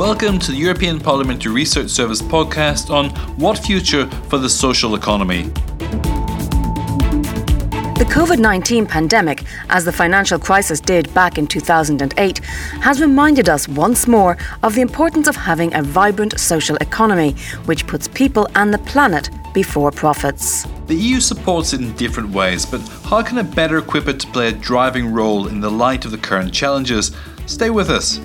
Welcome to the European Parliamentary Research Service podcast on What Future for the Social Economy. The COVID 19 pandemic, as the financial crisis did back in 2008, has reminded us once more of the importance of having a vibrant social economy, which puts people and the planet before profits. The EU supports it in different ways, but how can it better equip it to play a driving role in the light of the current challenges? Stay with us.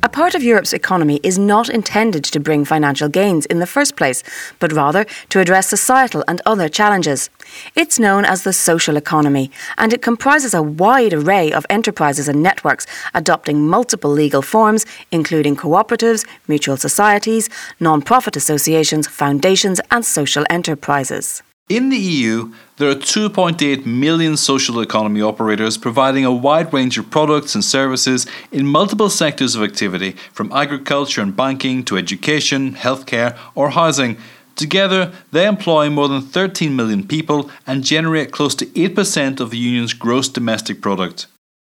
A part of Europe's economy is not intended to bring financial gains in the first place, but rather to address societal and other challenges. It's known as the social economy, and it comprises a wide array of enterprises and networks adopting multiple legal forms, including cooperatives, mutual societies, non profit associations, foundations, and social enterprises. In the EU, there are 2.8 million social economy operators providing a wide range of products and services in multiple sectors of activity, from agriculture and banking to education, healthcare, or housing. Together, they employ more than 13 million people and generate close to 8% of the Union's gross domestic product.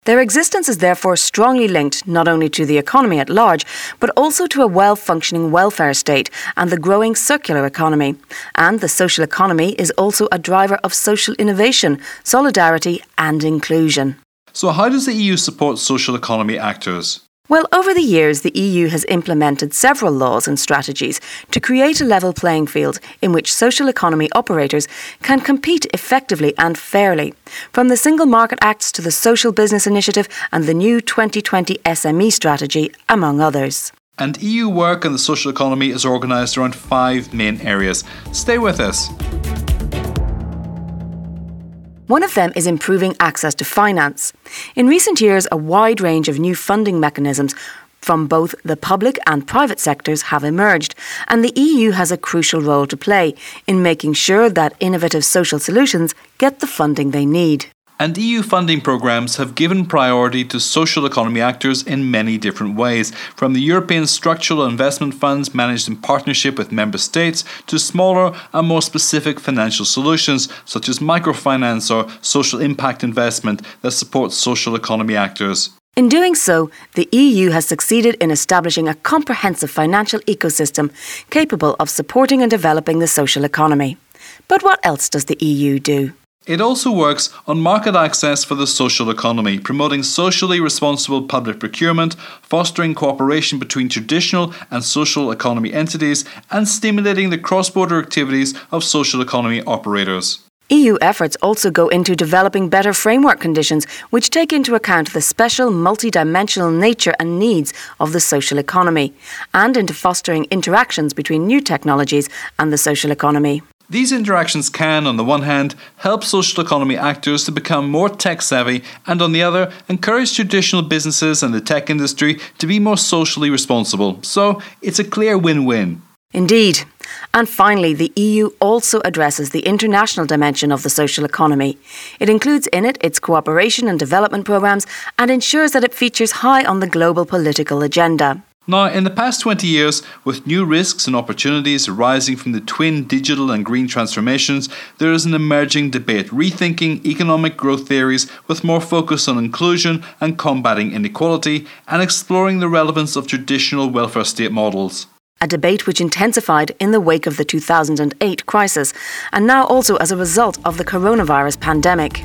Their existence is therefore strongly linked not only to the economy at large, but also to a well functioning welfare state and the growing circular economy. And the social economy is also a driver of social innovation, solidarity, and inclusion. So, how does the EU support social economy actors? Well, over the years, the EU has implemented several laws and strategies to create a level playing field in which social economy operators can compete effectively and fairly. From the Single Market Acts to the Social Business Initiative and the new 2020 SME strategy, among others. And EU work in the social economy is organised around five main areas. Stay with us. One of them is improving access to finance. In recent years, a wide range of new funding mechanisms from both the public and private sectors have emerged, and the EU has a crucial role to play in making sure that innovative social solutions get the funding they need and EU funding programmes have given priority to social economy actors in many different ways, from the European structural investment funds managed in partnership with member states to smaller and more specific financial solutions such as microfinance or social impact investment that supports social economy actors. In doing so, the EU has succeeded in establishing a comprehensive financial ecosystem capable of supporting and developing the social economy. But what else does the EU do? It also works on market access for the social economy, promoting socially responsible public procurement, fostering cooperation between traditional and social economy entities, and stimulating the cross border activities of social economy operators. EU efforts also go into developing better framework conditions which take into account the special multidimensional nature and needs of the social economy, and into fostering interactions between new technologies and the social economy. These interactions can, on the one hand, help social economy actors to become more tech savvy, and on the other, encourage traditional businesses and the tech industry to be more socially responsible. So it's a clear win win. Indeed. And finally, the EU also addresses the international dimension of the social economy. It includes in it its cooperation and development programmes and ensures that it features high on the global political agenda. Now, in the past 20 years, with new risks and opportunities arising from the twin digital and green transformations, there is an emerging debate rethinking economic growth theories with more focus on inclusion and combating inequality and exploring the relevance of traditional welfare state models. A debate which intensified in the wake of the 2008 crisis, and now also as a result of the coronavirus pandemic.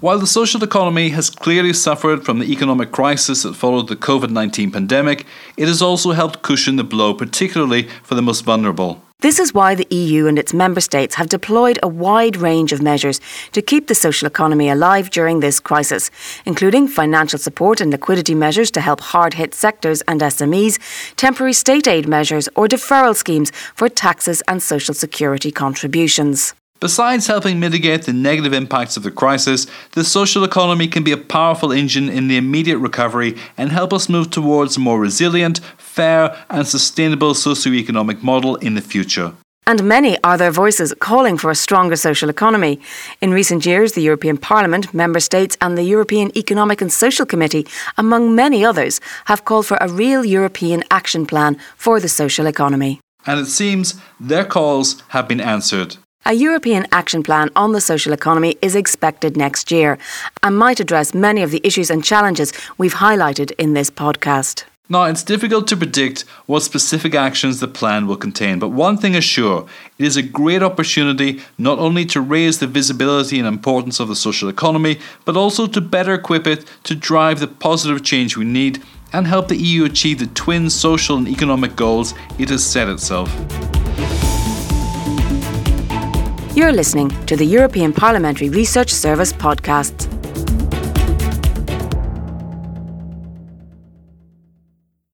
While the social economy has clearly suffered from the economic crisis that followed the COVID 19 pandemic, it has also helped cushion the blow, particularly for the most vulnerable. This is why the EU and its member states have deployed a wide range of measures to keep the social economy alive during this crisis, including financial support and liquidity measures to help hard hit sectors and SMEs, temporary state aid measures, or deferral schemes for taxes and social security contributions. Besides helping mitigate the negative impacts of the crisis, the social economy can be a powerful engine in the immediate recovery and help us move towards a more resilient, fair, and sustainable socio-economic model in the future. And many are their voices calling for a stronger social economy. In recent years, the European Parliament, Member States, and the European Economic and Social Committee, among many others, have called for a real European action plan for the social economy. And it seems their calls have been answered. A European action plan on the social economy is expected next year and might address many of the issues and challenges we've highlighted in this podcast. Now, it's difficult to predict what specific actions the plan will contain, but one thing is sure it is a great opportunity not only to raise the visibility and importance of the social economy, but also to better equip it to drive the positive change we need and help the EU achieve the twin social and economic goals it has set itself. You're listening to the European Parliamentary Research Service podcast.